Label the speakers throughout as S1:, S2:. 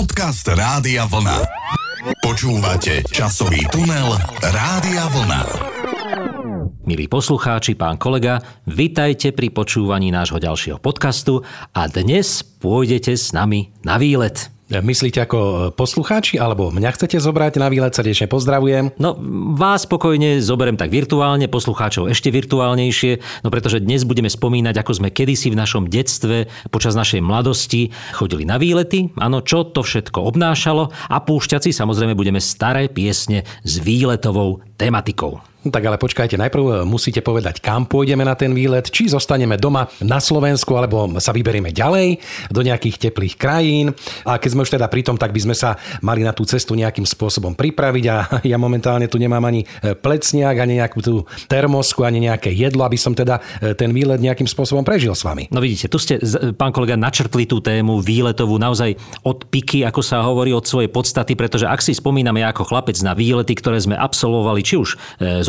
S1: Podcast Rádia Vlna. Počúvate časový tunel Rádia Vlna.
S2: Milí poslucháči, pán kolega, vitajte pri počúvaní nášho ďalšieho podcastu a dnes pôjdete s nami na výlet.
S3: Myslíte ako poslucháči, alebo mňa chcete zobrať na výlet? Srdečne pozdravujem.
S2: No, vás spokojne zoberiem tak virtuálne, poslucháčov ešte virtuálnejšie, no pretože dnes budeme spomínať, ako sme kedysi v našom detstve, počas našej mladosti chodili na výlety, áno, čo to všetko obnášalo a púšťať si samozrejme budeme staré piesne s výletovou tematikou.
S3: No tak ale počkajte, najprv e, musíte povedať, kam pôjdeme na ten výlet, či zostaneme doma na Slovensku, alebo sa vyberieme ďalej do nejakých teplých krajín. A keď sme už teda pri tom, tak by sme sa mali na tú cestu nejakým spôsobom pripraviť a ja momentálne tu nemám ani e, plecniak, ani nejakú tú termosku, ani nejaké jedlo, aby som teda e, ten výlet nejakým spôsobom prežil s vami.
S2: No vidíte, tu ste, pán kolega, načrtli tú tému výletovú naozaj od piky, ako sa hovorí, od svojej podstaty, pretože ak si spomíname ako chlapec na výlety, ktoré sme absolvovali, či už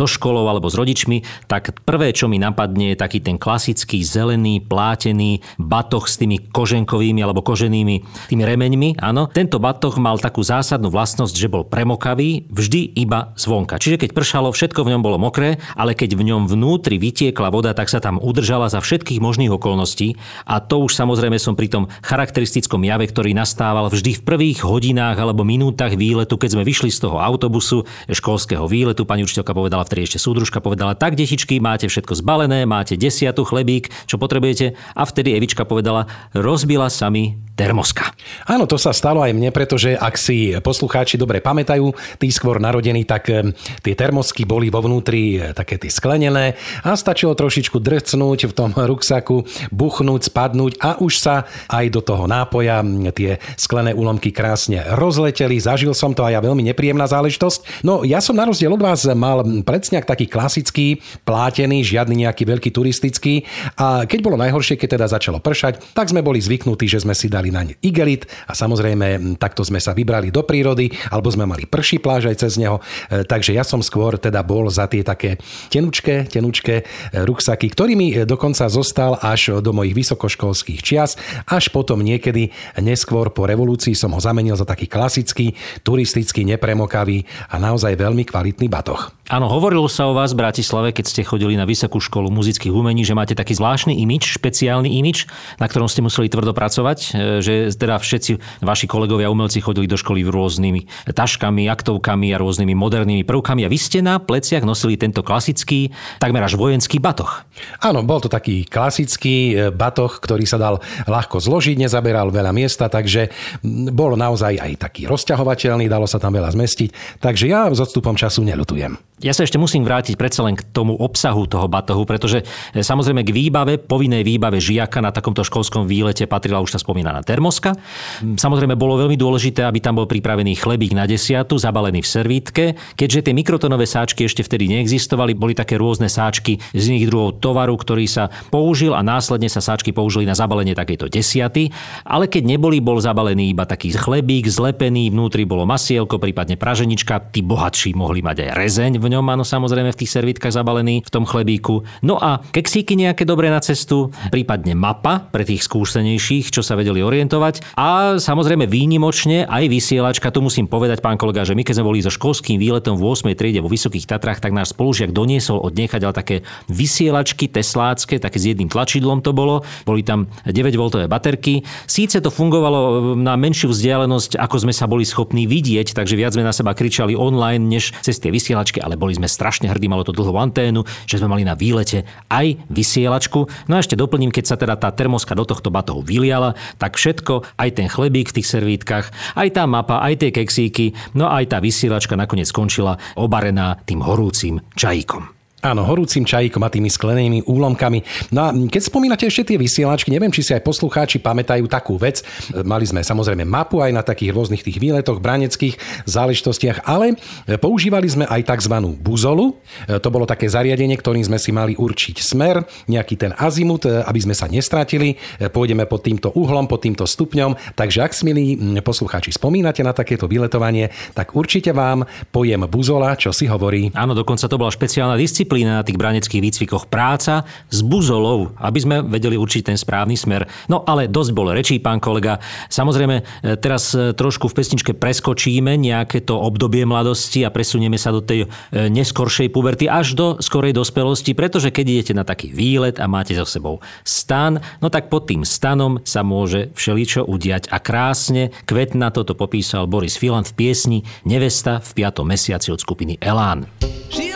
S2: so školou alebo s rodičmi, tak prvé, čo mi napadne, je taký ten klasický zelený, plátený batoh s tými koženkovými alebo koženými tými remeňmi. Áno, tento batoh mal takú zásadnú vlastnosť, že bol premokavý vždy iba zvonka. Čiže keď pršalo, všetko v ňom bolo mokré, ale keď v ňom vnútri vytiekla voda, tak sa tam udržala za všetkých možných okolností. A to už samozrejme som pri tom charakteristickom jave, ktorý nastával vždy v prvých hodinách alebo minútach výletu, keď sme vyšli z toho autobusu školského výletu. Pani učiteľka povedala vtedy ešte súdružka povedala, tak detičky, máte všetko zbalené, máte desiatu chlebík, čo potrebujete. A vtedy Evička povedala, rozbila sa mi termoska.
S3: Áno, to sa stalo aj mne, pretože ak si poslucháči dobre pamätajú, tí skôr narodení, tak eh, tie termosky boli vo vnútri eh, také tie sklenené a stačilo trošičku drcnúť v tom ruksaku, buchnúť, spadnúť a už sa aj do toho nápoja tie sklené úlomky krásne rozleteli. Zažil som to a ja veľmi nepríjemná záležitosť. No ja som na rozdiel od vás mal predsňak taký klasický, plátený, žiadny nejaký veľký turistický. A keď bolo najhoršie, keď teda začalo pršať, tak sme boli zvyknutí, že sme si dali na ne igelit a samozrejme takto sme sa vybrali do prírody, alebo sme mali prší pláž aj cez neho. E, takže ja som skôr teda bol za tie také tenučké, tenučké e, ruksaky, ktorými e, dokonca zostal až do mojich vysokoškolských čias, až potom niekedy neskôr po revolúcii som ho zamenil za taký klasický, turistický, nepremokavý a naozaj veľmi kvalitný batoh.
S2: Áno, hovorilo sa o vás v Bratislave, keď ste chodili na Vysokú školu muzických umení, že máte taký zvláštny imič, špeciálny imič, na ktorom ste museli tvrdo pracovať, že teda všetci vaši kolegovia umelci chodili do školy rôznymi taškami, aktovkami a rôznymi modernými prvkami a vy ste na pleciach nosili tento klasický, takmer až vojenský batoh.
S3: Áno, bol to taký klasický e, batoh, ktorý sa dal ľahko zložiť, nezaberal veľa miesta, takže bol naozaj aj taký rozťahovateľný, dalo sa tam veľa zmestiť, takže ja s odstupom času nelutujem.
S2: Ja sa ešte musím vrátiť predsa len k tomu obsahu toho batohu, pretože e, samozrejme k výbave, povinnej výbave žiaka na takomto školskom výlete patrila už tá spomínaná termoska. Samozrejme bolo veľmi dôležité, aby tam bol pripravený chlebík na desiatu, zabalený v servítke. Keďže tie mikrotonové sáčky ešte vtedy neexistovali, boli také rôzne sáčky z iných druhov tovaru, ktorý sa použil a následne sa sáčky použili na zabalenie takejto desiaty. Ale keď neboli, bol zabalený iba taký chlebík, zlepený, vnútri bolo masielko, prípadne praženička. Tí bohatší mohli mať aj rezeň v ňom, áno, samozrejme v tých servitkách zabalený v tom chlebíku. No a keksíky nejaké dobré na cestu, prípadne mapa pre tých skúsenejších, čo sa vedeli orientovať a samozrejme výnimočne aj vysielačka. Tu musím povedať, pán kolega, že my keď sme boli so školským výletom v 8. triede vo Vysokých Tatrách, tak náš spolužiak doniesol od ale také vysielačky teslácké, také s jedným tlačidlom to bolo. Boli tam 9V baterky. Síce to fungovalo na menšiu vzdialenosť, ako sme sa boli schopní vidieť, takže viac sme na seba kričali online, než cez tie vysielačky, ale boli sme strašne hrdí, malo to dlhú anténu, že sme mali na výlete aj vysielačku. No a ešte doplním, keď sa teda tá termoska do tohto batohu vyliala, tak všetko, aj ten chlebík v tých servítkach, aj tá mapa, aj tie keksíky, no aj tá vysielačka nakoniec skončila obarená tým horúcim čajíkom.
S3: Áno, horúcim čajíkom a tými sklenenými úlomkami. No a keď spomínate ešte tie vysielačky, neviem, či si aj poslucháči pamätajú takú vec. Mali sme samozrejme mapu aj na takých rôznych tých výletoch, braneckých záležitostiach, ale používali sme aj tzv. buzolu. To bolo také zariadenie, ktorým sme si mali určiť smer, nejaký ten azimut, aby sme sa nestratili. Pôjdeme pod týmto uhlom, pod týmto stupňom. Takže ak si, milí poslucháči, spomínate na takéto vyletovanie, tak určite vám pojem buzola, čo si hovorí.
S2: Áno, dokonca to bola špeciálna disciplína disciplína na tých braneckých výcvikoch, práca s buzolou, aby sme vedeli určiť ten správny smer. No ale dosť bolo rečí, pán kolega. Samozrejme, e, teraz e, trošku v pesničke preskočíme nejaké to obdobie mladosti a presunieme sa do tej e, neskoršej puberty až do skorej dospelosti, pretože keď idete na taký výlet a máte za sebou stan, no tak pod tým stanom sa môže všeličo udiať a krásne kvetna toto popísal Boris Filan v piesni Nevesta v 5. mesiaci od skupiny Elán.
S4: Žila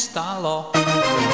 S4: vážneho nestalo.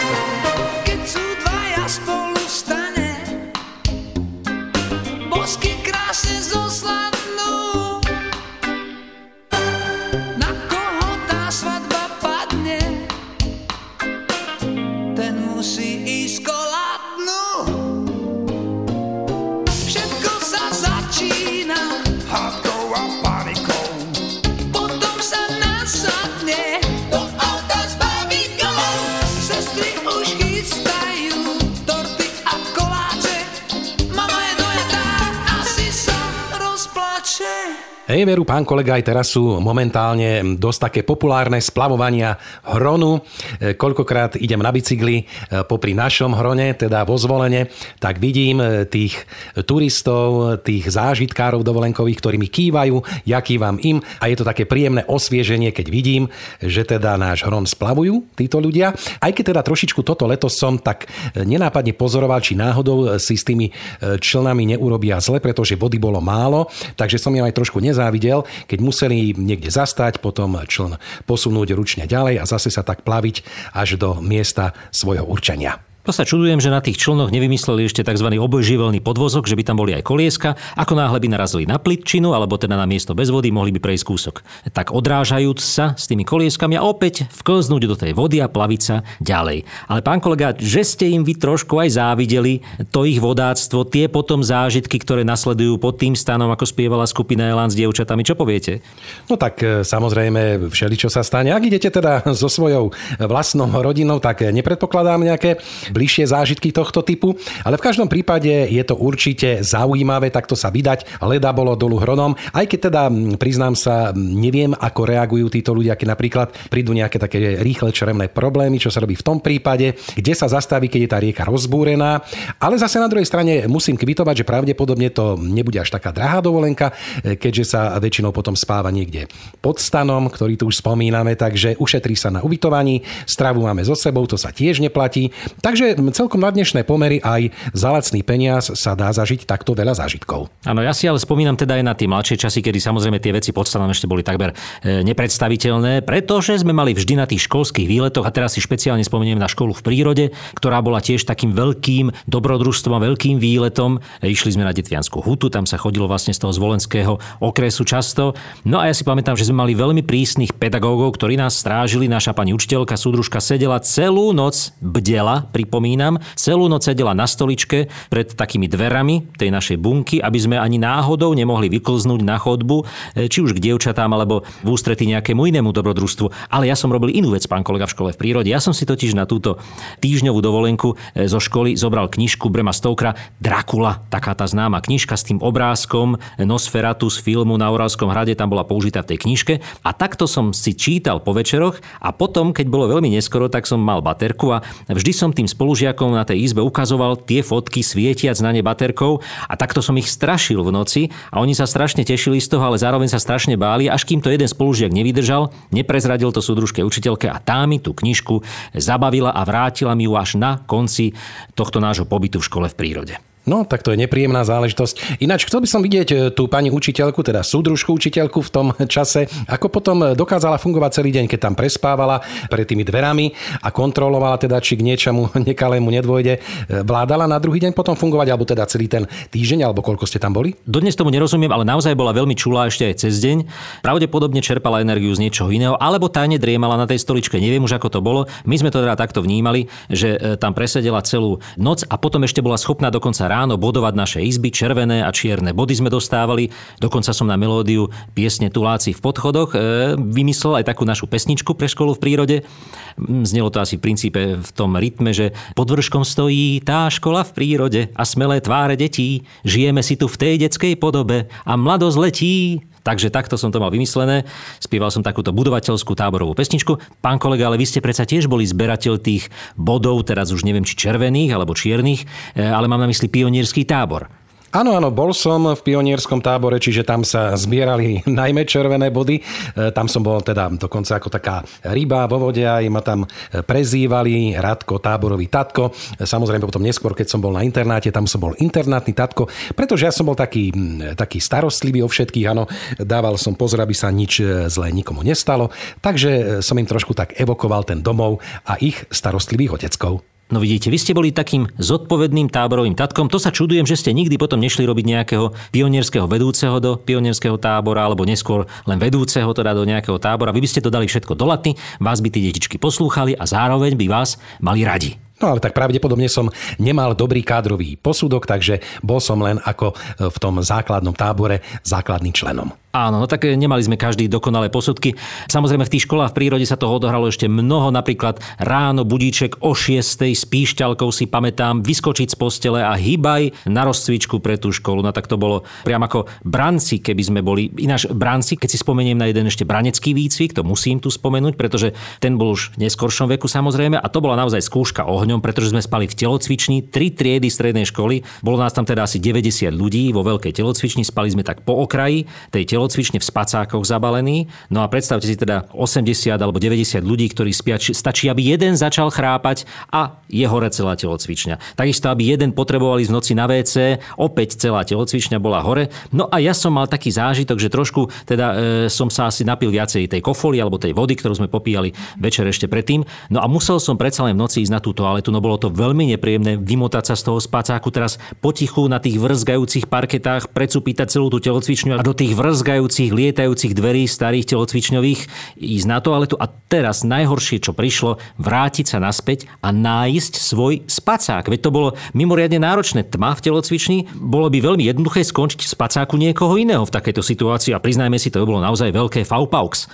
S3: Hej, veru, pán kolega, aj teraz sú momentálne dosť také populárne splavovania hronu. E, Koľkokrát idem na bicykli e, popri našom hrone, teda vo zvolenie, tak vidím e, tých turistov, tých zážitkárov dovolenkových, ktorí mi kývajú, ja kývam im a je to také príjemné osvieženie, keď vidím, že teda náš hron splavujú títo ľudia. Aj keď teda trošičku toto leto som tak nenápadne pozoroval, či náhodou si s tými člnami neurobia zle, pretože vody bolo málo, takže som im aj trošku nezávidel, keď museli niekde zastať, potom čln posunúť ručne ďalej a zase sa tak plaviť až do miesta svojho určenia.
S2: To sa čudujem, že na tých člnoch nevymysleli ešte tzv. obojživelný podvozok, že by tam boli aj kolieska. Ako náhle by narazili na plitčinu, alebo teda na miesto bez vody, mohli by prejsť kúsok. Tak odrážajúc sa s tými kolieskami a opäť vklznúť do tej vody a plaviť sa ďalej. Ale pán kolega, že ste im vy trošku aj závideli to ich vodáctvo, tie potom zážitky, ktoré nasledujú pod tým stanom, ako spievala skupina Elan s dievčatami, čo poviete?
S3: No tak e, samozrejme, všeličo sa stane. Ak idete teda so svojou vlastnou rodinou, tak nepredpokladám nejaké bližšie zážitky tohto typu, ale v každom prípade je to určite zaujímavé takto sa vydať. Leda bolo dolu hronom, aj keď teda priznám sa, neviem, ako reagujú títo ľudia, keď napríklad prídu nejaké také rýchle črevné problémy, čo sa robí v tom prípade, kde sa zastaví, keď je tá rieka rozbúrená. Ale zase na druhej strane musím kvitovať, že pravdepodobne to nebude až taká drahá dovolenka, e, keďže sa väčšinou potom spáva niekde pod stanom, ktorý tu už spomíname, takže ušetrí sa na ubytovaní, stravu máme so sebou, to sa tiež neplatí. Takže celkom na dnešné pomery aj za lacný peniaz sa dá zažiť takto veľa zážitkov.
S2: Áno, ja si ale spomínam teda aj na tie mladšie časy, kedy samozrejme tie veci pod stanom ešte boli takmer e, nepredstaviteľné, pretože sme mali vždy na tých školských výletoch a teraz si špeciálne spomeniem na školu v prírode, ktorá bola tiež takým veľkým dobrodružstvom a veľkým výletom. E, Išli sme na Detvianskú hutu, tam sa chodilo vlastne z toho zvolenského okresu často. No a ja si pamätám, že sme mali veľmi prísnych pedagógov, ktorí nás strážili. Naša pani učiteľka, súdružka sedela celú noc bdela, pripomínam, celú noc sedela na stoličke pred takými dverami tej našej bunky, aby sme ani náhodou nemohli vyklznúť na chodbu, e, či už k dievčatám alebo v ústretí nejakému inému dobrodružstvu. Ale ja som robil inú vec, pán kolega v škole v prírode. Ja som si totiž na túto týždňovú dovolenku e, zo školy zobral knižku Brema Stoukra Dracula, taká tá známa knižka s tým obrázkom Nosferatu z filmu na Oralskom hrade, tam bola použitá v tej knižke. A takto som si čítal po večeroch a potom, keď bolo veľmi neskoro, tak som mal baterku a vždy som tým spolužiakom na tej izbe ukazoval tie fotky svietiac na ne baterkou a takto som ich strašil v noci a oni sa strašne tešili z toho, ale zároveň sa strašne báli, až kým to jeden spolužiak nevydržal, neprezradil to súdružke učiteľke a tá mi tú knižku zabavila a vrátila mi ju až na konci tohto nášho pobytu v škole v prírode.
S3: No, tak to je nepríjemná záležitosť. Ináč chcel by som vidieť e, tú pani učiteľku, teda súdružku učiteľku v tom čase, ako potom dokázala fungovať celý deň, keď tam prespávala pred tými dverami a kontrolovala teda, či k niečomu nekalému nedvojde. E, Vládala na druhý deň potom fungovať, alebo teda celý ten týždeň, alebo koľko ste tam boli?
S2: Dodnes tomu nerozumiem, ale naozaj bola veľmi čulá ešte aj cez deň. Pravdepodobne čerpala energiu z niečoho iného, alebo tajne driemala na tej stoličke. Neviem už, ako to bolo. My sme to teda takto vnímali, že e, tam presedela celú noc a potom ešte bola schopná dokonca ráno bodovať naše izby, červené a čierne body sme dostávali. Dokonca som na melódiu piesne Tuláci v podchodoch e, vymyslel aj takú našu pesničku pre školu v prírode. Mm, Znelo to asi v princípe v tom rytme, že pod vrškom stojí tá škola v prírode a smelé tváre detí. Žijeme si tu v tej detskej podobe a mladosť letí. Takže takto som to mal vymyslené. Spieval som takúto budovateľskú táborovú pesničku. Pán kolega, ale vy ste predsa tiež boli zberateľ tých bodov, teraz už neviem, či červených alebo čiernych, e, ale mám na mysli pionierský tábor.
S3: Áno, áno, bol som v pionierskom tábore, čiže tam sa zbierali najmä červené body. E, Tam som bol teda dokonca ako taká ryba vo vode a ma tam prezývali Radko, táborový tatko. E, Samozrejme potom neskôr, keď som bol na internáte, tam som bol internátny tatko, pretože ja som bol taký, taký starostlivý o všetkých, áno, dával som pozor, aby sa nič e, zlé nikomu nestalo, takže som im trošku tak evokoval ten domov a ich starostlivých oteckov.
S2: No vidíte, vy ste boli takým zodpovedným táborovým tatkom. To sa čudujem, že ste nikdy potom nešli robiť nejakého pionierského vedúceho do pionierského tábora, alebo neskôr len vedúceho teda do nejakého tábora. Vy by ste to dali všetko do laty, vás by tí detičky poslúchali a zároveň by vás mali radi.
S3: No ale tak pravdepodobne som nemal dobrý kádrový posudok, takže bol som len ako e, v tom základnom tábore základným členom.
S2: Áno, no tak nemali sme každý dokonalé posudky. Samozrejme v tých školách v prírode sa toho odohralo ešte mnoho, napríklad ráno budíček o 6. s píšťalkou si pamätám, vyskočiť z postele a hýbaj na rozcvičku pre tú školu. No tak to bolo priam ako branci, keby sme boli. Ináč branci, keď si spomeniem na jeden ešte branecký výcvik, to musím tu spomenúť, pretože ten bol už v neskoršom veku samozrejme a to bola naozaj skúška ohňom, pretože sme spali v telocvični, tri triedy strednej školy. Bolo nás tam teda asi 90 ľudí vo veľkej telocvični, spali sme tak po okraji tej telocvične v spacákoch zabalení. No a predstavte si teda 80 alebo 90 ľudí, ktorí spia, stačí, aby jeden začal chrápať a je hore celá telocvičňa. Takisto, aby jeden potrebovali z noci na WC, opäť celá telocvičňa bola hore. No a ja som mal taký zážitok, že trošku teda e, som sa asi napil viacej tej kofoly alebo tej vody, ktorú sme popíjali večer ešte predtým. No a musel som predsa len v noci ísť na tú no bolo to veľmi nepríjemné vymotať sa z toho spacáku teraz potichu na tých vrzgajúcich parketách, precupítať celú tú telocvičňu a do tých vrzgajúcich, lietajúcich dverí starých telocvičňových ísť na toaletu a teraz najhoršie, čo prišlo, vrátiť sa naspäť a nájsť svoj spacák. Veď to bolo mimoriadne náročné. Tma v telocvični, bolo by veľmi jednoduché skončiť v spacáku niekoho iného v takejto situácii a priznajme si, to by bolo naozaj veľké faupaux.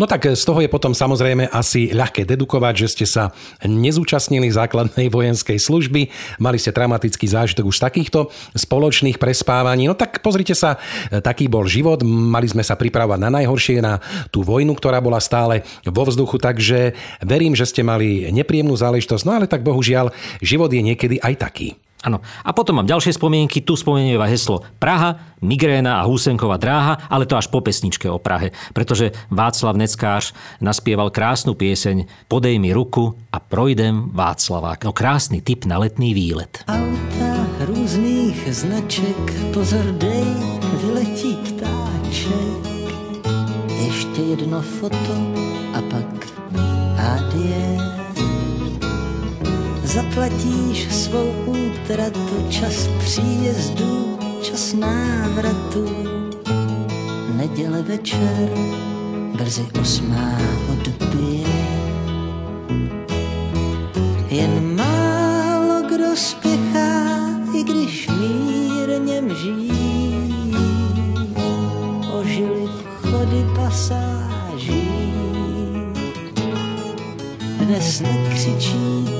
S3: No tak z toho je potom samozrejme asi ľahké dedukovať, že ste sa nezúčastnili základnej vojenskej služby, mali ste traumatický zážitok už takýchto spoločných prespávaní. No tak pozrite sa, taký bol život, mali sme sa pripravovať na najhoršie, na tú vojnu, ktorá bola stále vo vzduchu, takže verím, že ste mali nepríjemnú záležitosť, no ale tak bohužiaľ, život je niekedy aj taký.
S2: Áno. A potom mám ďalšie spomienky. Tu spomenieva heslo Praha, migréna a húsenková dráha, ale to až po pesničke o Prahe. Pretože Václav Neckář naspieval krásnu pieseň Podej mi ruku a projdem Václavák. No krásny tip na letný výlet.
S5: Auta různých značek, pozor dej, vyletí ptáček. Ještě jedno foto a pak adie. Zaplatíš svou útratu, čas příjezdu, čas návratu. Neděle večer, brzy osmá odbije. Jen málo kdo spěchá, i když mírně mží. Ožili vchody pasáží. Dnes nekřičí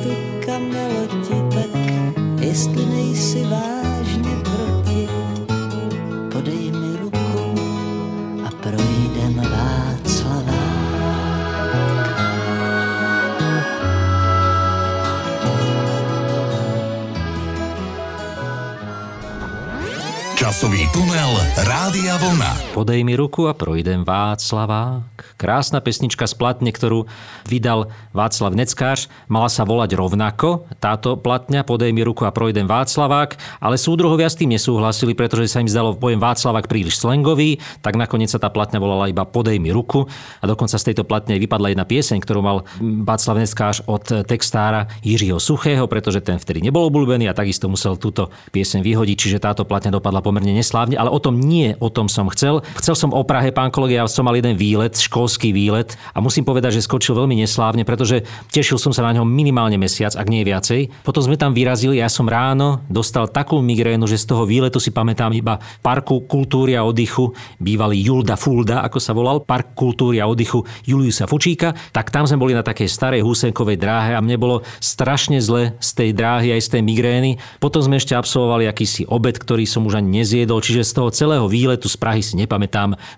S5: jestli nejsi vážně proti, podej mi ruku a projdem Václavá.
S1: Časový tunel Rádia Vlna.
S2: Podej mi ruku a projdem Václavák. Krásna pesnička z platne, ktorú vydal Václav Neckář. Mala sa volať rovnako táto platňa Podej mi ruku a projdem Václavák, ale súdruhovia s tým nesúhlasili, pretože sa im zdalo pojem Václavák príliš slangový, tak nakoniec sa tá platňa volala iba Podej mi ruku a dokonca z tejto platne vypadla jedna pieseň, ktorú mal Václav Neckář od textára Jiřího Suchého, pretože ten vtedy nebol obľúbený a takisto musel túto pieseň vyhodiť, čiže táto platňa dopadla pomerne neslávne, ale o tom nie, o tom som chcel. Chcel som o Prahe, pán kolega, ja som mal jeden výlet, školský výlet a musím povedať, že skočil veľmi neslávne, pretože tešil som sa na ňo minimálne mesiac, ak nie viacej. Potom sme tam vyrazili, ja som ráno dostal takú migrénu, že z toho výletu si pamätám iba parku kultúry a oddychu, bývalý Julda Fulda, ako sa volal, park kultúry a oddychu Juliusa Fučíka, tak tam sme boli na takej starej húsenkovej dráhe a mne bolo strašne zle z tej dráhy aj z tej migrény. Potom sme ešte absolvovali akýsi obed, ktorý som už ani nezjedol, čiže z toho celého výletu z Prahy si nepamätám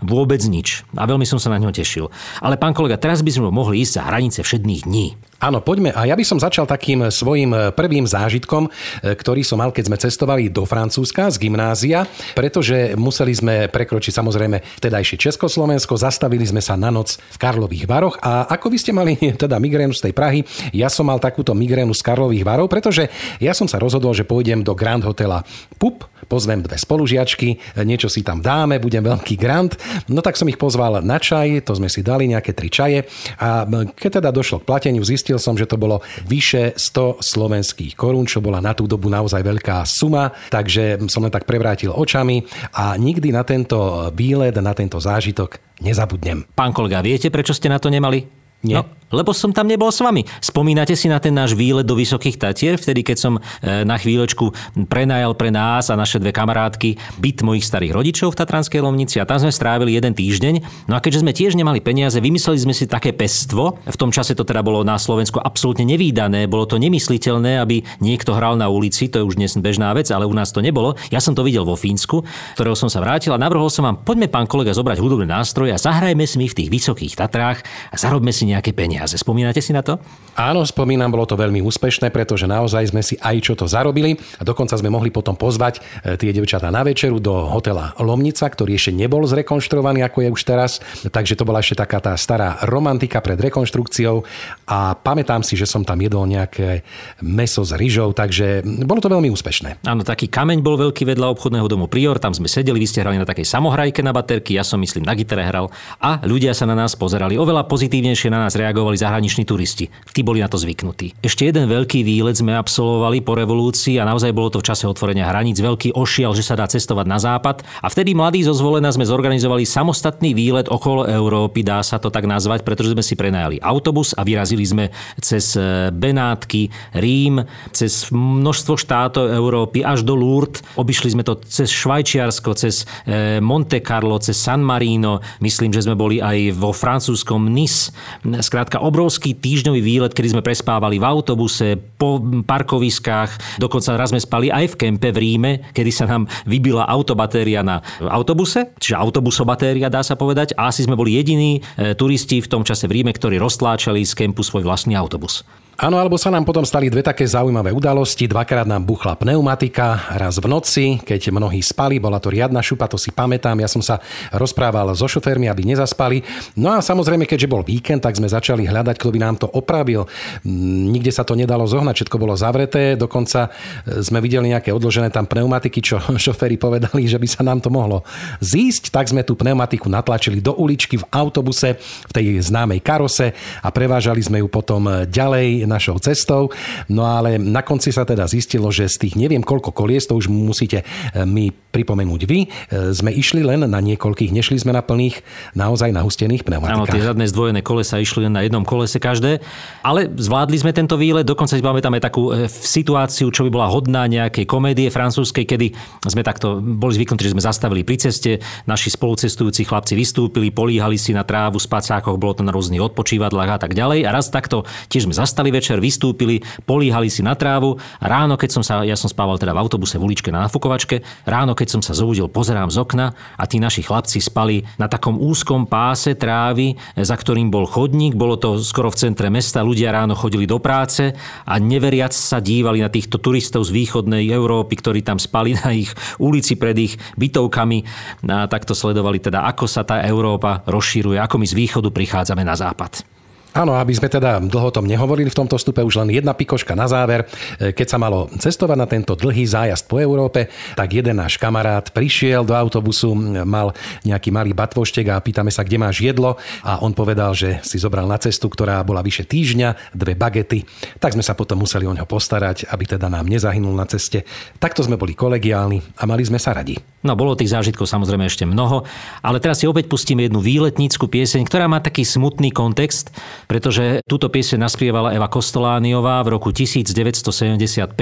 S2: vôbec nič. A veľmi som sa na ňo tešil. Ale pán kolega, teraz by sme mohli ísť za hranice všedných dní.
S3: Áno, poďme. A ja by som začal takým svojim prvým zážitkom, e, ktorý som mal, keď sme cestovali do Francúzska z gymnázia, pretože museli sme prekročiť samozrejme vtedajšie Československo, zastavili sme sa na noc v Karlových Varoch a ako vy ste mali teda migrénu z tej Prahy, ja som mal takúto migrénu z Karlových Varov, pretože ja som sa rozhodol, že pôjdem do Grand Hotela PUP, pozvem dve spolužiačky, niečo si tam dáme, budem veľký grant. No tak som ich pozval na čaj, to sme si dali nejaké tri čaje a keď teda došlo k plateniu, zistil zistil som, že to bolo vyše 100 slovenských korún, čo bola na tú dobu naozaj veľká suma, takže som len tak prevrátil očami a nikdy na tento výlet, na tento zážitok nezabudnem.
S2: Pán kolega, viete, prečo ste na to nemali?
S3: Nie.
S2: No, lebo som tam nebol s vami. Spomínate si na ten náš výlet do Vysokých Tatier, vtedy keď som e, na chvíľočku prenajal pre nás a naše dve kamarátky byt mojich starých rodičov v Tatranskej Lomnici a tam sme strávili jeden týždeň. No a keďže sme tiež nemali peniaze, vymysleli sme si také pestvo. V tom čase to teda bolo na Slovensku absolútne nevýdané, bolo to nemysliteľné, aby niekto hral na ulici, to je už dnes bežná vec, ale u nás to nebolo. Ja som to videl vo Fínsku, ktorého som sa vrátil a navrhol som vám, poďme pán kolega zobrať hudobné nástroje a zahrajme si mi v tých Vysokých Tatrách a zarobme si nejaké peniaze. Spomínate si na to?
S3: Áno, spomínam, bolo to veľmi úspešné, pretože naozaj sme si aj čo to zarobili a dokonca sme mohli potom pozvať e, tie devčatá na večeru do hotela Lomnica, ktorý ešte nebol zrekonštruovaný, ako je už teraz. Takže to bola ešte taká tá stará romantika pred rekonštrukciou a pamätám si, že som tam jedol nejaké meso s ryžou, takže bolo to veľmi úspešné.
S2: Áno, taký kameň bol veľký vedľa obchodného domu Prior, tam sme sedeli, vy ste hrali na takej samohrajke na baterky, ja som myslím na gitare hral a ľudia sa na nás pozerali. Oveľa pozitívnejšie na nás reagovali zahraniční turisti. Tí boli na to zvyknutí. Ešte jeden veľký výlet sme absolvovali po revolúcii a naozaj bolo to v čase otvorenia hraníc veľký ošial, že sa dá cestovať na západ. A vtedy mladí zo zvolena sme zorganizovali samostatný výlet okolo Európy, dá sa to tak nazvať, pretože sme si prenajali autobus a vyrazili sme cez e, Benátky, Rím, cez množstvo štátov Európy až do Lourdes. Obišli sme to cez Švajčiarsko, cez e, Monte Carlo, cez San Marino. Myslím, že sme boli aj vo francúzskom Nice. Skrátka obrovský týždňový výlet, kedy sme prespávali v autobuse, po parkoviskách, dokonca raz sme spali aj v kempe v Ríme, kedy sa nám vybila autobatéria na autobuse, čiže autobusobatéria dá sa povedať, a asi sme boli jediní e, turisti v tom čase v Ríme, ktorí roztláčali z kempu svoj vlastný autobus.
S3: Áno, alebo sa nám potom stali dve také zaujímavé udalosti. Dvakrát nám buchla pneumatika, raz v noci, keď mnohí spali, bola to riadna šupa, to si pamätám. Ja som sa rozprával so šoférmi, aby nezaspali. No a samozrejme, keďže bol víkend, tak sme začali hľadať, kto by nám to opravil. Mm, nikde sa to nedalo zohnať, všetko bolo zavreté, dokonca e, sme videli nejaké odložené tam pneumatiky, čo šoféri povedali, že by sa nám to mohlo zísť. Tak sme tú pneumatiku natlačili do uličky v autobuse, v tej známej karose a prevážali sme ju potom ďalej našou cestou. No ale na konci sa teda zistilo, že z tých neviem koľko kolies, to už musíte e, mi pripomenúť vy, e, sme išli len na niekoľkých, nešli sme na plných, naozaj na hustených pneumatikách.
S2: Áno, tie zadné zdvojené kolesa išli len na jednom kolese každé, ale zvládli sme tento výlet, dokonca si pamätáme takú e, situáciu, čo by bola hodná nejakej komédie francúzskej, kedy sme takto boli zvyknutí, že sme zastavili pri ceste, naši spolucestujúci chlapci vystúpili, políhali si na trávu, spacákoch, bolo to na rôznych odpočívadlách a tak ďalej. A raz takto tiež sme zastali večer, vystúpili, políhali si na trávu ráno, keď som sa, ja som spával teda v autobuse v uličke na nafukovačke, ráno, keď som sa zobudil, pozerám z okna a tí naši chlapci spali na takom úzkom páse trávy, za ktorým bol chodník, bolo to skoro v centre mesta, ľudia ráno chodili do práce a neveriac sa dívali na týchto turistov z východnej Európy, ktorí tam spali na ich ulici pred ich bytovkami. A takto sledovali teda, ako sa tá Európa rozšíruje, ako my z východu prichádzame na západ.
S3: Áno, aby sme teda dlho o tom nehovorili v tomto stupe, už len jedna pikoška na záver. E, keď sa malo cestovať na tento dlhý zájazd po Európe, tak jeden náš kamarát prišiel do autobusu, mal nejaký malý batvoštek a pýtame sa, kde máš jedlo a on povedal, že si zobral na cestu, ktorá bola vyše týždňa, dve bagety. Tak sme sa potom museli o ňo postarať, aby teda nám nezahynul na ceste. Takto sme boli kolegiálni a mali sme sa radi.
S2: No bolo tých zážitkov samozrejme ešte mnoho, ale teraz si opäť pustíme jednu výletnícku pieseň, ktorá má taký smutný kontext, pretože túto pieseň naspievala Eva Kostolániová v roku 1975.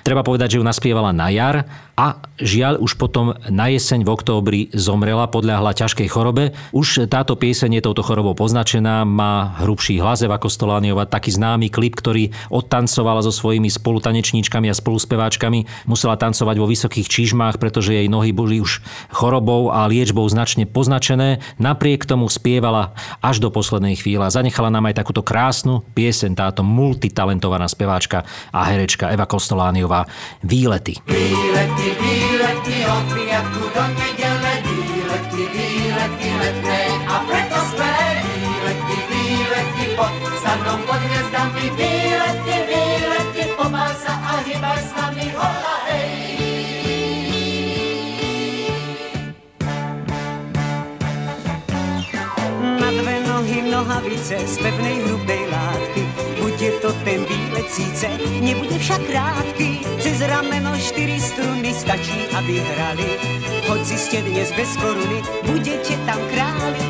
S2: Treba povedať, že ju naspievala na jar a žiaľ už potom na jeseň v októbri zomrela, podľahla ťažkej chorobe. Už táto pieseň je touto chorobou poznačená, má hrubší hlas Eva Kostolániová, taký známy klip, ktorý odtancovala so svojimi spolutanečníčkami a spoluspeváčkami. Musela tancovať vo vysokých čižmách, pretože jej nohy boli už chorobou a liečbou značne poznačené. Napriek tomu spievala až do poslednej chvíle. Zanechala nám aj takúto krásnu piesen táto multitalentovaná speváčka a herečka Eva Kostolániová Výlety.
S4: Výlety, výlety
S6: nohavice z pevnej hrubej látky. Bude to ten výlet síce, nebude však krátky. Cez rameno štyri struny stačí, aby hrali. Hoci ste dnes bez koruny, budete tam králi.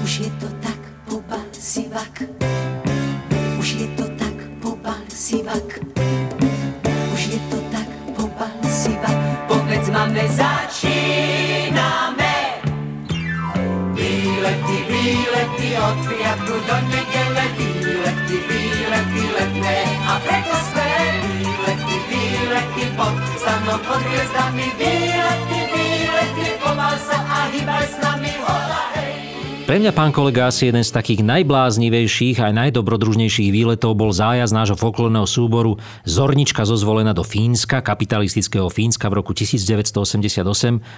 S5: Už je to tak, pobal si
S4: stanom pod hviezdami, výlety, výlety, pomal sa a hýbaj s nami.
S2: Pre mňa, pán kolega, asi jeden z takých najbláznivejších a najdobrodružnejších výletov bol zájazd nášho folklórneho súboru Zornička zozvolená do Fínska, kapitalistického Fínska v roku 1988.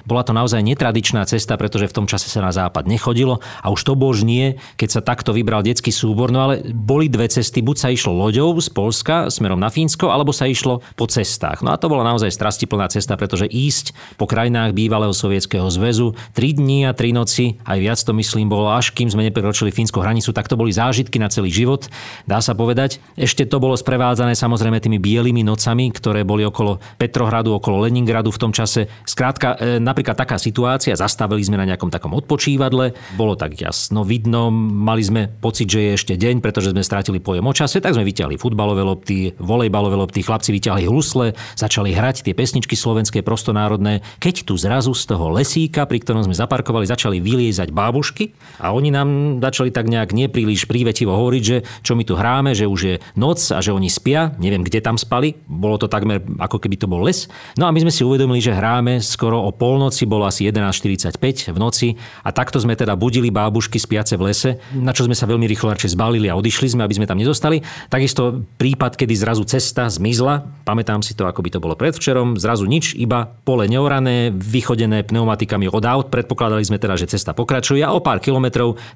S2: Bola to naozaj netradičná cesta, pretože v tom čase sa na západ nechodilo a už to bož nie, keď sa takto vybral detský súbor. No ale boli dve cesty, buď sa išlo loďou z Polska smerom na Fínsko, alebo sa išlo po cestách. No a to bola naozaj strastiplná cesta, pretože ísť po krajinách bývalého Sovietskeho zväzu 3 dní a 3 noci, aj viac to myslím, bolo až kým sme neprekročili fínsku hranicu, tak to boli zážitky na celý život, dá sa povedať. Ešte to bolo sprevádzané samozrejme tými bielými nocami, ktoré boli okolo Petrohradu, okolo Leningradu v tom čase. Skrátka, e, napríklad taká situácia, zastavili sme na nejakom takom odpočívadle, bolo tak jasno vidno, mali sme pocit, že je ešte deň, pretože sme strátili pojem o čase, tak sme vyťahli futbalové lopty, volejbalové lopty, chlapci vyťahli husle, začali hrať tie pesničky slovenské prostonárodné, keď tu zrazu z toho lesíka, pri ktorom sme zaparkovali, začali vyliezať bábušky a oni nám začali tak nejak nepríliš prívetivo hovoriť, že čo my tu hráme, že už je noc a že oni spia, neviem kde tam spali, bolo to takmer ako keby to bol les. No a my sme si uvedomili, že hráme skoro o polnoci, bolo asi 11.45 v noci. A takto sme teda budili bábušky spiace v lese, na čo sme sa veľmi rýchlo radšej zbalili a odišli sme, aby sme tam nezostali. Takisto prípad, kedy zrazu cesta zmizla, pamätám si to, ako by to bolo predvčerom, zrazu nič, iba pole neorané, vychodené pneumatikami od aut, predpokladali sme teda, že cesta pokračuje a o pár kilometrov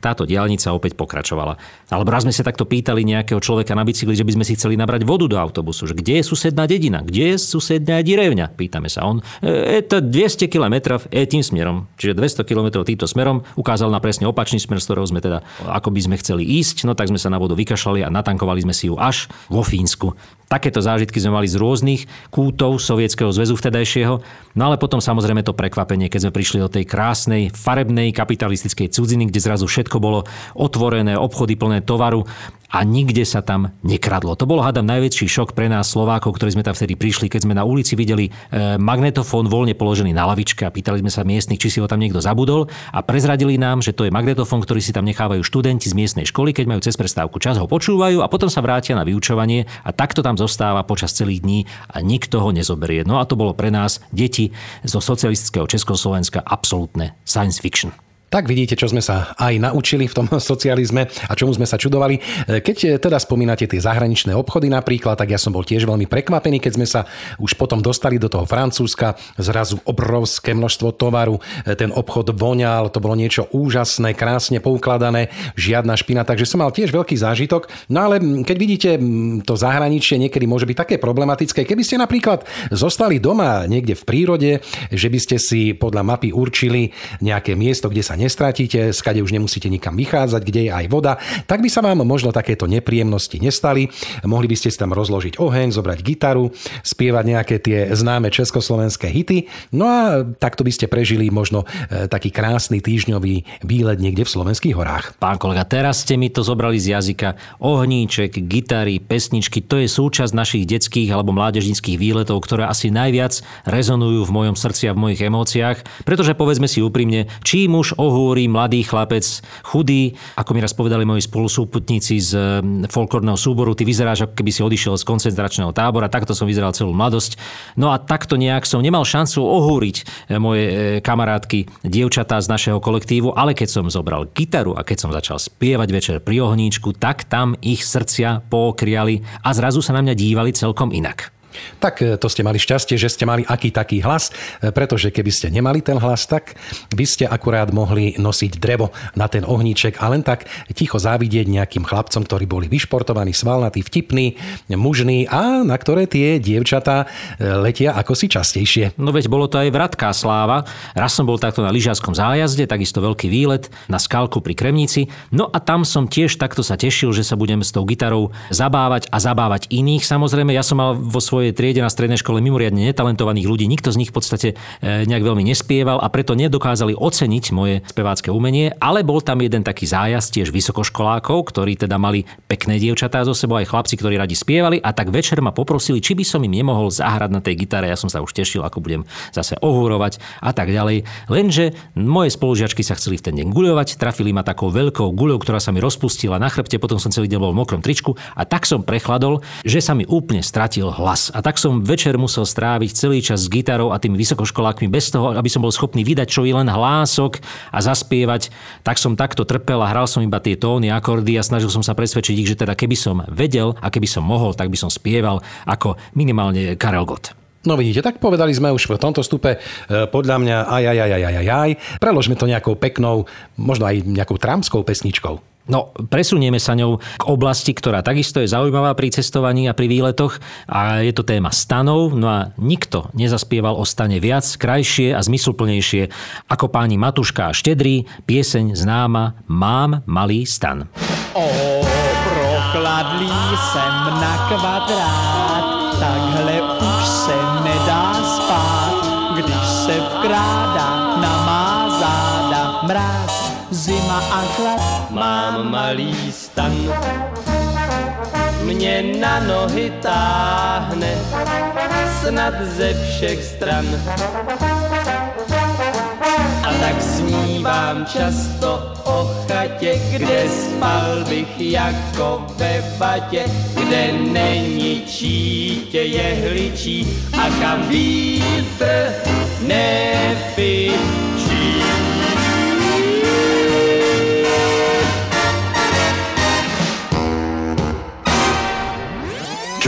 S2: táto diálnica opäť pokračovala. Alebo raz sme sa takto pýtali nejakého človeka na bicykli, že by sme si chceli nabrať vodu do autobusu, že kde je susedná dedina, kde je susedná direvňa, pýtame sa on. E, to 200 km e tým smerom, čiže 200 km týmto smerom, ukázal na presne opačný smer, z ktorého sme teda, ako by sme chceli ísť, no tak sme sa na vodu vykašľali a natankovali sme si ju až vo Fínsku. Takéto zážitky sme mali z rôznych kútov Sovietskeho zväzu vtedajšieho, no ale potom samozrejme to prekvapenie, keď sme prišli do tej krásnej, farebnej kapitalistickej cudziny, kde zrazu všetko bolo otvorené, obchody plné tovaru a nikde sa tam nekradlo. To bol, hádam, najväčší šok pre nás Slovákov, ktorí sme tam vtedy prišli, keď sme na ulici videli e, magnetofón voľne položený na lavičke a pýtali sme sa miestnych, či si ho tam niekto zabudol a prezradili nám, že to je magnetofón, ktorý si tam nechávajú študenti z miestnej školy, keď majú cez prestávku čas, ho počúvajú a potom sa vrátia na vyučovanie a takto tam zostáva počas celých dní a nikto ho nezoberie. No a to bolo pre nás, deti zo socialistického Československa, absolútne science fiction.
S3: Tak vidíte, čo sme sa aj naučili v tom socializme a čomu sme sa čudovali. Keď teda spomínate tie zahraničné obchody napríklad, tak ja som bol tiež veľmi prekvapený, keď sme sa už potom dostali do toho Francúzska, zrazu obrovské množstvo tovaru, ten obchod voňal, to bolo niečo úžasné, krásne poukladané, žiadna špina, takže som mal tiež veľký zážitok. No ale keď vidíte, to zahraničie niekedy môže byť také problematické, keby ste napríklad zostali doma niekde v prírode, že by ste si podľa mapy určili nejaké miesto, kde sa nestratíte, skade už nemusíte nikam vychádzať, kde je aj voda, tak by sa vám možno takéto nepríjemnosti nestali. Mohli by ste si tam rozložiť oheň, zobrať gitaru, spievať nejaké tie známe československé hity, no a takto by ste prežili možno e, taký krásny týždňový výlet niekde v slovenských horách.
S2: Pán kolega, teraz ste mi to zobrali z jazyka. Ohníček, gitary, pesničky, to je súčasť našich detských alebo mládežnických výletov, ktoré asi najviac rezonujú v mojom srdci a v mojich emóciách. Pretože povedzme si úprimne, čím už ohúri mladý chlapec, chudý, ako mi raz povedali moji spolusúputníci z folklórneho súboru, ty vyzeráš, ako keby si odišiel z koncentračného tábora, takto som vyzeral celú mladosť. No a takto nejak som nemal šancu ohúriť e, moje e, kamarátky, dievčatá z našeho kolektívu, ale keď som zobral gitaru a keď som začal spievať večer pri ohníčku, tak tam ich srdcia pokriali a zrazu sa na mňa dívali celkom inak.
S3: Tak e, to ste mali šťastie, že ste mali aký taký hlas, e, pretože keby ste nemali ten hlas, tak by ste akurát mohli nosiť drevo na ten ohníček a len tak ticho závidieť nejakým chlapcom, ktorí boli vyšportovaní, svalnatí, vtipní, mužní a na ktoré tie dievčatá e, letia ako si častejšie.
S2: No veď bolo to aj vratká sláva. Raz som bol takto na lyžiarskom zájazde, takisto veľký výlet na skalku pri Kremnici. No a tam som tiež takto sa tešil, že sa budem s tou gitarou zabávať a zabávať iných. Samozrejme, ja som mal vo svojej svojej triede na strednej škole mimoriadne netalentovaných ľudí. Nikto z nich v podstate e, nejak veľmi nespieval a preto nedokázali oceniť moje spevácké umenie, ale bol tam jeden taký zájazd tiež vysokoškolákov, ktorí teda mali pekné dievčatá zo sebou, aj chlapci, ktorí radi spievali a tak večer ma poprosili, či by som im nemohol zahrať na tej gitare. Ja som sa už tešil, ako budem zase ohúrovať a tak ďalej. Lenže moje spolužiačky sa chceli v ten deň guľovať, trafili ma takou veľkou guľou, ktorá sa mi rozpustila na chrbte, potom som celý deň bol v mokrom tričku a tak som prechladol, že sa mi úplne stratil hlas. A tak som večer musel stráviť celý čas s gitarou a tými vysokoškolákmi bez toho, aby som bol schopný vydať čo i len hlások a zaspievať. Tak som takto trpel a hral som iba tie tóny, akordy a snažil som sa presvedčiť ich, že teda keby som vedel a keby som mohol, tak by som spieval ako minimálne Karel Gott.
S3: No vidíte, tak povedali sme už v tomto stupe e, podľa mňa aj, aj, aj, aj, aj, aj. Preložme to nejakou peknou, možno aj nejakou tramskou pesničkou.
S2: No, presunieme sa ňou k oblasti, ktorá takisto je zaujímavá pri cestovaní a pri výletoch a je to téma stanov. No a nikto nezaspieval o stane viac, krajšie a zmysluplnejšie ako páni Matuška a Štedrý, pieseň známa Mám malý stan.
S7: O, prokladlý jsem na kvadrát, takhle už se malý stan, mě na nohy táhne, snad ze všech stran. A tak snívám často o chatě, kde spal bych jako ve batě, kde není čítě jehličí a kam vítr nepičí.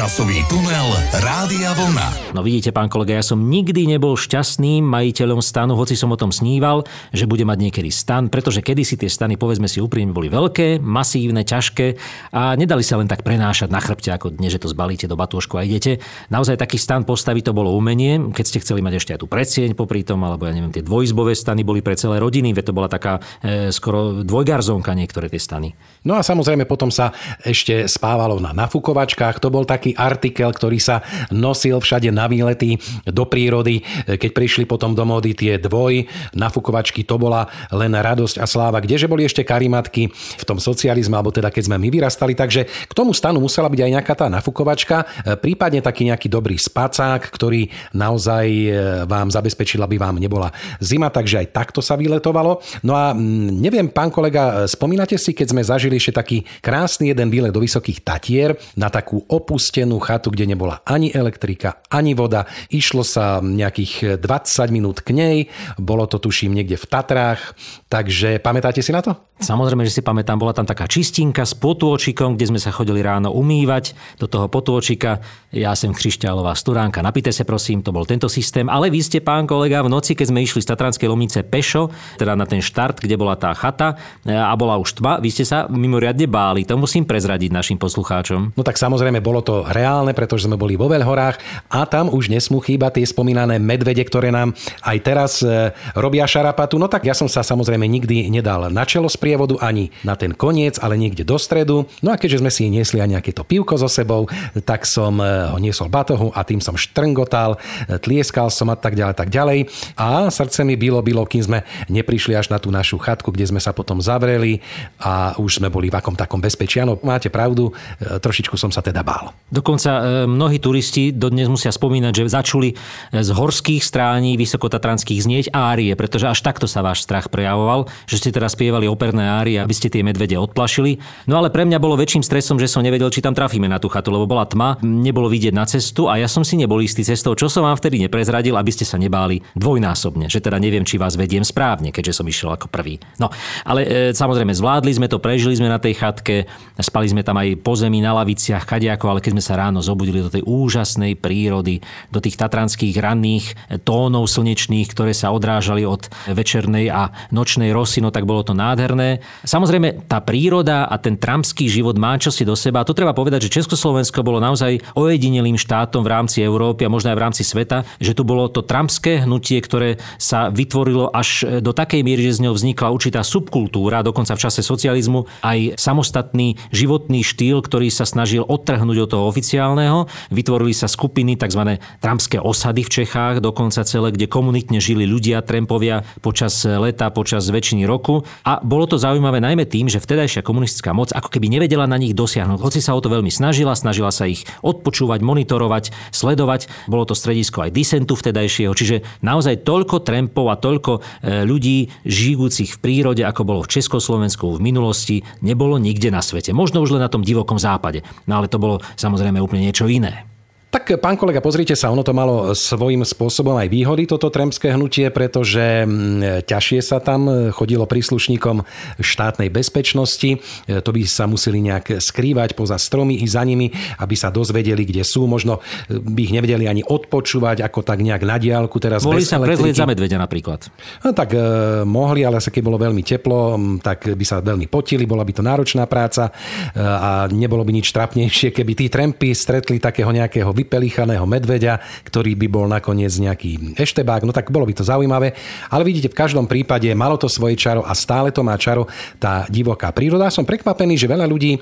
S1: Časový tunel Rádia Vlna.
S2: No vidíte, pán kolega, ja som nikdy nebol šťastným majiteľom stanu, hoci som o tom sníval, že bude mať niekedy stan, pretože kedysi tie stany, povedzme si úprimne, boli veľké, masívne, ťažké a nedali sa len tak prenášať na chrbte, ako dnes, že to zbalíte do batúšku a idete. Naozaj taký stan postaviť to bolo umenie, keď ste chceli mať ešte aj tú predsieň popri tom, alebo ja neviem, tie dvojizbové stany boli pre celé rodiny, veď to bola taká e, skoro dvojgarzónka niektoré tie stany.
S3: No a samozrejme potom sa ešte spávalo na nafukovačkách. To bol taký artikel, ktorý sa nosil všade na výlety do prírody. Keď prišli potom do módy tie dvoj nafukovačky, to bola len radosť a sláva. Kdeže boli ešte karimatky v tom socializme, alebo teda keď sme my vyrastali. Takže k tomu stanu musela byť aj nejaká tá nafukovačka, prípadne taký nejaký dobrý spacák, ktorý naozaj e, vám zabezpečil, aby vám nebola zima, takže aj takto sa vyletovalo. No a neviem, pán kolega, spomínate si, keď sme zažili ešte taký krásny jeden výlet do Vysokých Tatier na takú opustenú chatu, kde nebola ani elektrika, ani voda. Išlo sa nejakých 20 minút k nej, bolo to tuším niekde v Tatrách, takže pamätáte si na to?
S2: Samozrejme, že si pamätám, bola tam taká čistinka s potôčikom, kde sme sa chodili ráno umývať do toho potôčika. Ja som křišťálová sturánka. Napíte sa prosím, to bol tento systém. Ale vy ste, pán kolega, v noci, keď sme išli z Tatranskej Lomnice pešo, teda na ten štart, kde bola tá chata a bola už tma, vy ste sa mimoriadne báli. To musím prezradiť našim poslucháčom.
S3: No tak samozrejme bolo to reálne, pretože sme boli vo Veľhorách a tam už nesmú chýbať tie spomínané medvede, ktoré nám aj teraz e, robia šarapatu. No tak ja som sa samozrejme nikdy nedal na čelo sprievodu ani na ten koniec, ale niekde do stredu. No a keďže sme si niesli aj nejaké to pivko so sebou, tak som e, ho niesol batohu a tým som štrngotal, e, tlieskal som a tak ďalej, tak ďalej. A srdce mi bylo, bylo, kým sme neprišli až na tú našu chatku, kde sme sa potom zavreli a už sme boli v akom takom bezpečí. Áno, máte pravdu, e, trošičku som sa teda bál.
S2: Dokonca mnohí turisti dodnes musia spomínať, že začuli z horských strání vysokotatranských znieť árie, pretože až takto sa váš strach prejavoval, že ste teraz spievali operné árie, aby ste tie medvede odplašili. No ale pre mňa bolo väčším stresom, že som nevedel, či tam trafíme na tú chatu, lebo bola tma, nebolo vidieť na cestu a ja som si nebol istý cestou, čo som vám vtedy neprezradil, aby ste sa nebáli dvojnásobne, že teda neviem, či vás vediem správne, keďže som išiel ako prvý. No, ale e, samozrejme zvládli sme to, prežili sme na tej chatke, spali sme tam aj po zemi na laviciach, kadiako, ale keď sme sa ráno zobudili do tej úžasnej prírody, do tých tatranských ranných tónov slnečných, ktoré sa odrážali od večernej a nočnej rosy, no tak bolo to nádherné. Samozrejme, tá príroda a ten trampský život má čosi do seba. A to treba povedať, že Československo bolo naozaj ojedinelým štátom v rámci Európy a možno aj v rámci sveta, že tu bolo to trampské hnutie, ktoré sa vytvorilo až do takej miery, že z neho vznikla určitá subkultúra, dokonca v čase socializmu, aj samostatný životný štýl, ktorý sa snažil odtrhnúť od toho oficiálneho. Vytvorili sa skupiny, tzv. trampské osady v Čechách, dokonca celé, kde komunitne žili ľudia, trempovia počas leta, počas väčšiny roku. A bolo to zaujímavé najmä tým, že vtedajšia komunistická moc ako keby nevedela na nich dosiahnuť. Hoci sa o to veľmi snažila, snažila sa ich odpočúvať, monitorovať, sledovať. Bolo to stredisko aj disentu vtedajšieho, čiže naozaj toľko trempov a toľko e, ľudí žijúcich v prírode, ako bolo v Československu v minulosti, nebolo nikde na svete. Možno už len na tom divokom západe. No ale to bolo samozrejme úplne niečo iné.
S3: Tak, pán kolega, pozrite sa, ono to malo svojím spôsobom aj výhody, toto tremské hnutie, pretože mm, ťažšie sa tam chodilo príslušníkom štátnej bezpečnosti. E, to by sa museli nejak skrývať poza stromy i za nimi, aby sa dozvedeli, kde sú. Možno e, by ich nevedeli ani odpočúvať, ako tak nejak na diálku. Teraz
S2: Mohli sa prezlieť za medveďa napríklad.
S3: No, tak e, mohli, ale keď bolo veľmi teplo, tak by sa veľmi potili, bola by to náročná práca e, a nebolo by nič trapnejšie, keby tí trempy stretli takého nejakého vypelichaného medveďa, ktorý by bol nakoniec nejaký eštebák, no tak bolo by to zaujímavé. Ale vidíte, v každom prípade malo to svoje čaro a stále to má čaro tá divoká príroda. Som prekvapený, že veľa ľudí e,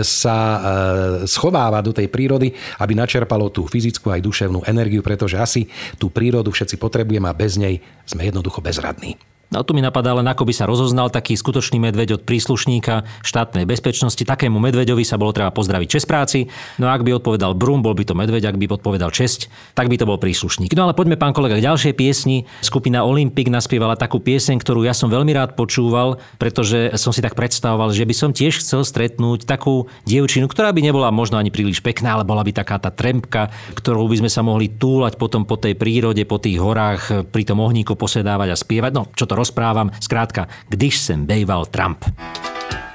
S3: sa e, schováva do tej prírody, aby načerpalo tú fyzickú aj duševnú energiu, pretože asi tú prírodu všetci potrebujeme a bez nej sme jednoducho bezradní.
S2: No tu mi napadá len, ako by sa rozoznal taký skutočný medveď od príslušníka štátnej bezpečnosti. Takému medveďovi sa bolo treba pozdraviť čest práci. No a ak by odpovedal Brum, bol by to medveď, ak by odpovedal česť, tak by to bol príslušník. No ale poďme, pán kolega, k ďalšej piesni. Skupina Olympic naspievala takú pieseň, ktorú ja som veľmi rád počúval, pretože som si tak predstavoval, že by som tiež chcel stretnúť takú dievčinu, ktorá by nebola možno ani príliš pekná, ale bola by taká tá trempka, ktorou by sme sa mohli túlať potom po tej prírode, po tých horách, pri tom ohníku posedávať a spievať. No, čo to rozprávam. Zkrátka, když sem bejval Trump.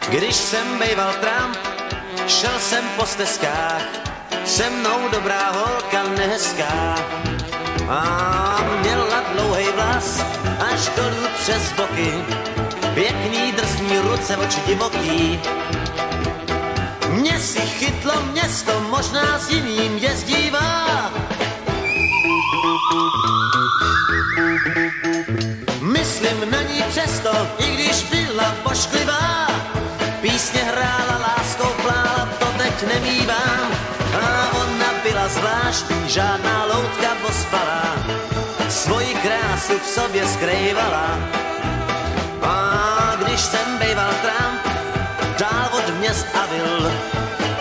S8: Když jsem bejval Trump, šel jsem po stezkách, se mnou dobrá holka nehezká. A měla dlouhej vlas, až dolů přes boky, pěkný drsný ruce, oči divoký. Mě si chytlo město, možná s jiným jezdívá. Myslím na ní přesto, i když byla pošklivá. Písně hrála, láskou plála, to teď nemývám. A ona byla zvláštní, žádná loutka pospala. Svoji krásu v sobě skrývala. A když jsem bejval Trump, dál od měst a vil,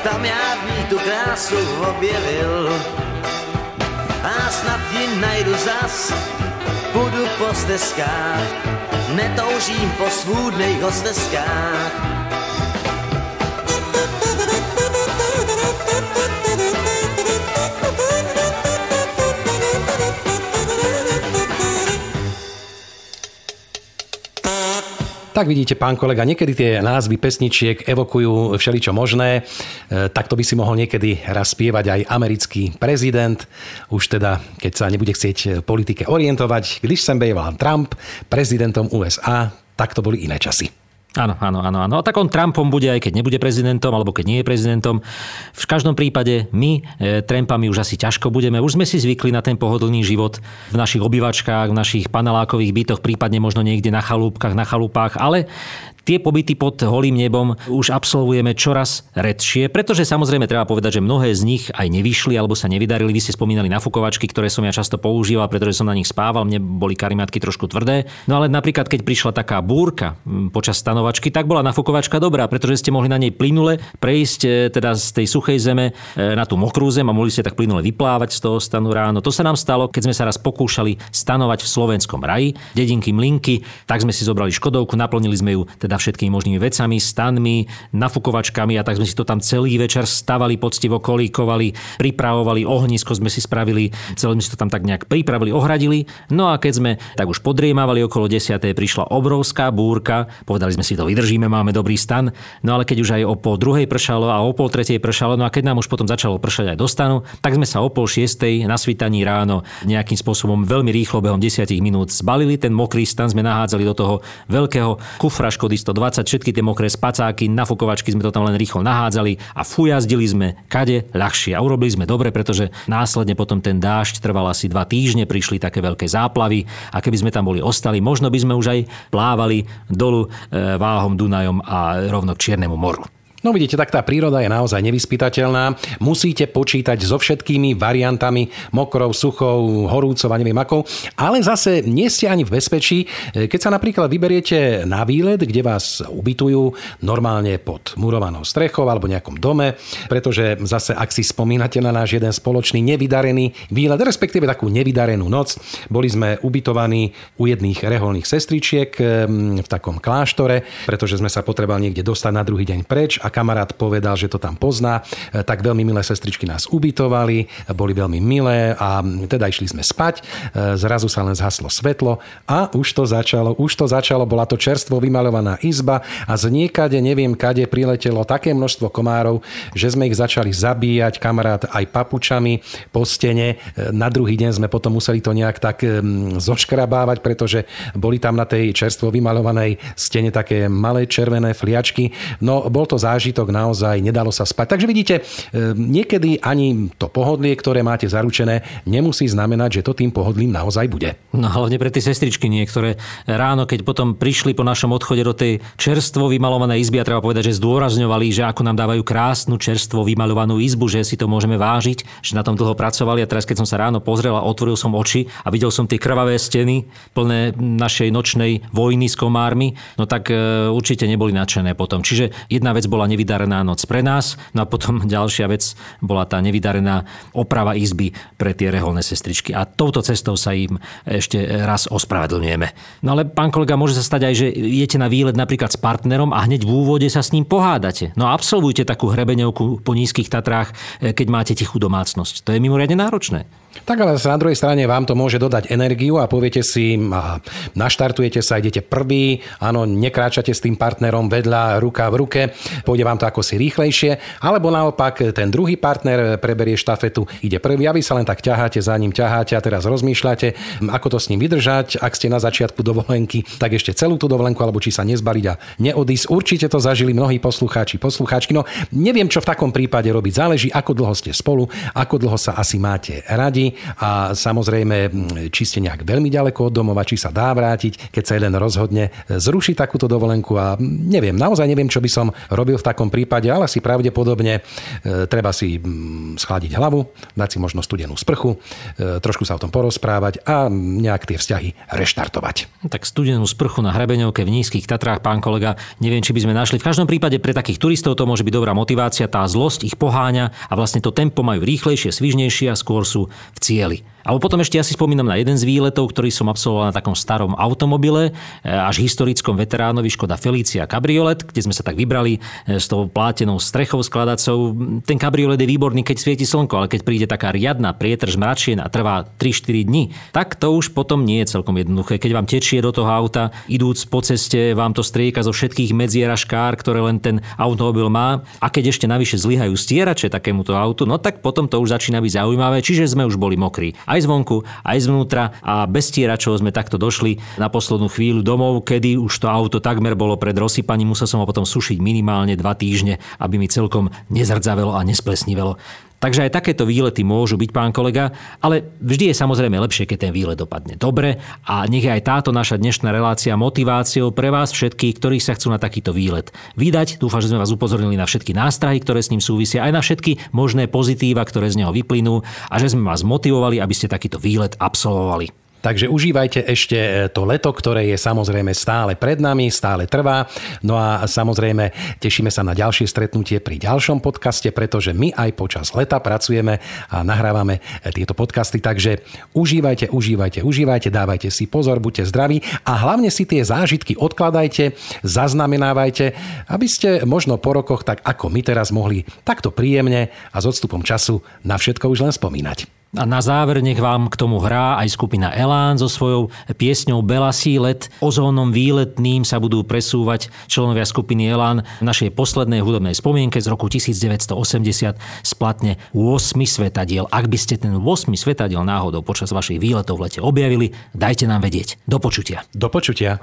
S8: tam já v ní tu krásu objevil. A snad ji najdu zas, budu po stezkách, netoužím po svůdných hosteskách.
S3: Tak vidíte, pán kolega, niekedy tie názvy pesničiek evokujú všeličo možné. E, tak to by si mohol niekedy raz spievať aj americký prezident. Už teda, keď sa nebude chcieť politike orientovať, když sem bejval Trump prezidentom USA, tak to boli iné časy.
S2: Áno, áno, áno, áno. A tak on Trumpom bude, aj keď nebude prezidentom, alebo keď nie je prezidentom. V každom prípade my e, Trumpami už asi ťažko budeme. Už sme si zvykli na ten pohodlný život v našich obývačkách, v našich panelákových bytoch, prípadne možno niekde na chalúbkach, na chalúpách, ale Tie pobyty pod holým nebom už absolvujeme čoraz redšie, pretože samozrejme treba povedať, že mnohé z nich aj nevyšli alebo sa nevydarili. Vy ste spomínali na fukovačky, ktoré som ja často používal, pretože som na nich spával, mne boli karimatky trošku tvrdé. No ale napríklad, keď prišla taká búrka počas stanovačky, tak bola nafukovačka dobrá, pretože ste mohli na nej plynule prejsť e, teda z tej suchej zeme e, na tú mokrú zem a mohli ste tak plynule vyplávať z toho stanu ráno. To sa nám stalo, keď sme sa raz pokúšali stanovať v slovenskom raji, dedinky Mlinky, tak sme si zobrali Škodovku, naplnili sme ju teda teda všetkými možnými vecami, stanmi, nafukovačkami a tak sme si to tam celý večer stavali, poctivo kolíkovali, pripravovali, ohnisko sme si spravili, celé sme si to tam tak nejak pripravili, ohradili. No a keď sme tak už podriemávali okolo 10. prišla obrovská búrka, povedali sme si to vydržíme, máme dobrý stan, no ale keď už aj o pol druhej pršalo a o pol tretej pršalo, no a keď nám už potom začalo pršať aj do stanu, tak sme sa o pol šiestej na svitaní ráno nejakým spôsobom veľmi rýchlo behom 10 minút zbalili ten mokrý stan, sme nahádzali do toho veľkého kufra Škody 120, všetky tie mokré spacáky, nafukovačky sme to tam len rýchlo nahádzali a fujazdili sme kade ľahšie. A urobili sme dobre, pretože následne potom ten dážď trval asi dva týždne, prišli také veľké záplavy a keby sme tam boli ostali, možno by sme už aj plávali dolu e, váhom Dunajom a rovno k Čiernemu moru.
S3: No vidíte, tak tá príroda je naozaj nevyspytateľná. Musíte počítať so všetkými variantami mokrou, suchou, horúcov a neviem akou. Ale zase nie ste ani v bezpečí. Keď sa napríklad vyberiete na výlet, kde vás ubytujú normálne pod murovanou strechou alebo nejakom dome, pretože zase ak si spomínate na náš jeden spoločný nevydarený výlet, respektíve takú nevydarenú noc, boli sme ubytovaní u jedných reholných sestričiek v takom kláštore, pretože sme sa potrebovali niekde dostať na druhý deň preč a kamarát povedal, že to tam pozná, e, tak veľmi milé sestričky nás ubytovali, boli veľmi milé a teda išli sme spať, e, zrazu sa len zhaslo svetlo a už to začalo, už to začalo, bola to čerstvo vymalovaná izba a z niekade, neviem kade, priletelo také množstvo komárov, že sme ich začali zabíjať, kamarát aj papučami po stene. E, na druhý deň sme potom museli to nejak tak zoškrabávať, pretože boli tam na tej čerstvo vymalovanej stene také malé červené fliačky. No, bol to zážitok zážitok naozaj, nedalo sa spať. Takže vidíte, e, niekedy ani to pohodlie, ktoré máte zaručené, nemusí znamenať, že to tým pohodlím naozaj bude.
S2: No hlavne pre tie sestričky niektoré ráno, keď potom prišli po našom odchode do tej čerstvo vymalovanej izby a treba povedať, že zdôrazňovali, že ako nám dávajú krásnu čerstvo vymalovanú izbu, že si to môžeme vážiť, že na tom dlho pracovali a teraz keď som sa ráno pozrel a otvoril som oči a videl som tie krvavé steny plné našej nočnej vojny s komármi, no tak e, určite neboli nadšené potom. Čiže jedna vec bola nevydarená noc pre nás. No a potom ďalšia vec bola tá nevydarená oprava izby pre tie reholné sestričky. A touto cestou sa im ešte raz ospravedlňujeme. No ale pán kolega, môže sa stať aj, že idete na výlet napríklad s partnerom a hneď v úvode sa s ním pohádate. No absolvujte takú hrebeňovku po nízkych Tatrách, eh, keď máte tichú domácnosť. To je mimoriadne náročné.
S3: Tak ale na druhej strane vám to môže dodať energiu a poviete si, a naštartujete sa, idete prvý, áno, nekráčate s tým partnerom vedľa, ruka v ruke, pôjde vám to ako si rýchlejšie, alebo naopak ten druhý partner preberie štafetu, ide prvý a vy sa len tak ťaháte, za ním ťaháte a teraz rozmýšľate, ako to s ním vydržať, ak ste na začiatku dovolenky, tak ešte celú tú dovolenku, alebo či sa nezbaliť a neodísť. Určite to zažili mnohí poslucháči, poslucháčky. No neviem, čo v takom prípade robiť. Záleží, ako dlho ste spolu, ako dlho sa asi máte radi a samozrejme, či ste nejak veľmi ďaleko od domova, či sa dá vrátiť, keď sa jeden rozhodne zrušiť takúto dovolenku a neviem, naozaj neviem, čo by som robil v takom prípade, ale si pravdepodobne e, treba si schladiť hlavu, dať si možno studenú sprchu, e, trošku sa o tom porozprávať a nejak tie vzťahy reštartovať.
S2: Tak studenú sprchu na hrebeňovke v nízkych Tatrách, pán kolega, neviem, či by sme našli. V každom prípade pre takých turistov to môže byť dobrá motivácia, tá zlosť ich poháňa a vlastne to tempo majú rýchlejšie, svižnejšie a skôr sú v cieli. Alebo potom ešte ja si spomínam na jeden z výletov, ktorý som absolvoval na takom starom automobile, e, až historickom veteránovi Škoda Felicia Cabriolet, kde sme sa tak vybrali e, s tou plátenou strechou skladacou. Ten kabriolet je výborný, keď svieti slnko, ale keď príde taká riadna prietrž mračien a trvá 3-4 dní, tak to už potom nie je celkom jednoduché. Keď vám tečie do toho auta, idúc po ceste, vám to strieka zo všetkých medzier a škár, ktoré len ten automobil má. A keď ešte navyše zlyhajú stierače takémuto autu, no tak potom to už začína byť zaujímavé, čiže sme už boli mokrí aj zvonku, aj zvnútra a bez stieračov sme takto došli na poslednú chvíľu domov, kedy už to auto takmer bolo pred rozsypaním, musel som ho potom sušiť minimálne dva týždne, aby mi celkom nezrdzavelo a nesplesnivelo. Takže aj takéto výlety môžu byť, pán kolega, ale vždy je samozrejme lepšie, keď ten výlet dopadne dobre a nech je aj táto naša dnešná relácia motiváciou pre vás všetkých, ktorí sa chcú na takýto výlet vydať. Dúfam, že sme vás upozornili na všetky nástrahy, ktoré s ním súvisia, aj na všetky možné pozitíva, ktoré z neho vyplynú a že sme vás motivovali, aby ste takýto výlet absolvovali.
S3: Takže užívajte ešte e, to leto, ktoré je samozrejme stále pred nami, stále trvá. No a samozrejme tešíme sa na ďalšie stretnutie pri ďalšom podcaste, pretože my aj počas leta pracujeme a nahrávame e, tieto podcasty. Takže užívajte, užívajte, užívajte, dávajte si pozor, buďte zdraví a hlavne si tie zážitky odkladajte, zaznamenávajte, aby ste možno po rokoch, tak ako my teraz mohli takto príjemne a s odstupom času na všetko už len spomínať.
S2: A na záver nech vám k tomu hrá aj skupina Elán so svojou piesňou Belasí let. Ozónom výletným sa budú presúvať členovia skupiny Elán v našej poslednej hudobnej spomienke z roku 1980 splatne 8 svetadiel. Ak by ste ten 8 svetadiel náhodou počas vašich výletov v lete objavili, dajte nám vedieť. Do počutia.
S3: Do počutia.